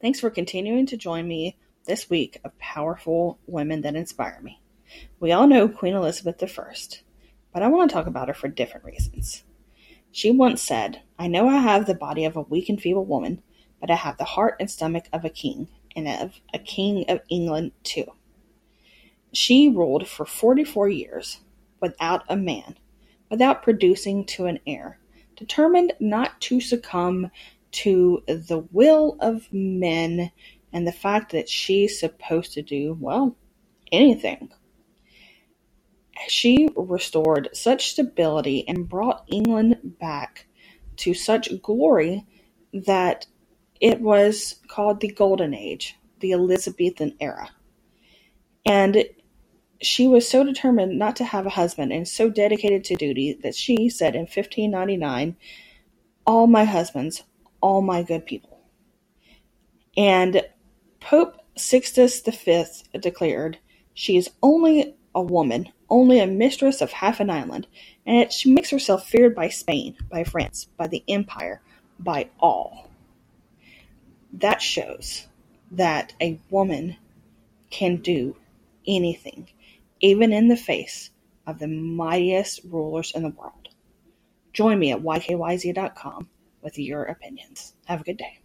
Thanks for continuing to join me this week of powerful women that inspire me. We all know Queen Elizabeth I, but I want to talk about her for different reasons. She once said, I know I have the body of a weak and feeble woman, but I have the heart and stomach of a king, and of a king of England too. She ruled for 44 years without a man, without producing to an heir, determined not to succumb to the will of men and the fact that she's supposed to do, well, anything. She restored such stability and brought England back to such glory that it was called the Golden Age, the Elizabethan era. And she was so determined not to have a husband and so dedicated to duty that she said in 1599, All my husbands, all my good people. And Pope Sixtus V declared, She is only a woman, only a mistress of half an island, and yet she makes herself feared by Spain, by France, by the Empire, by all. That shows that a woman can do anything, even in the face of the mightiest rulers in the world. Join me at ykyz.com with your opinions. Have a good day.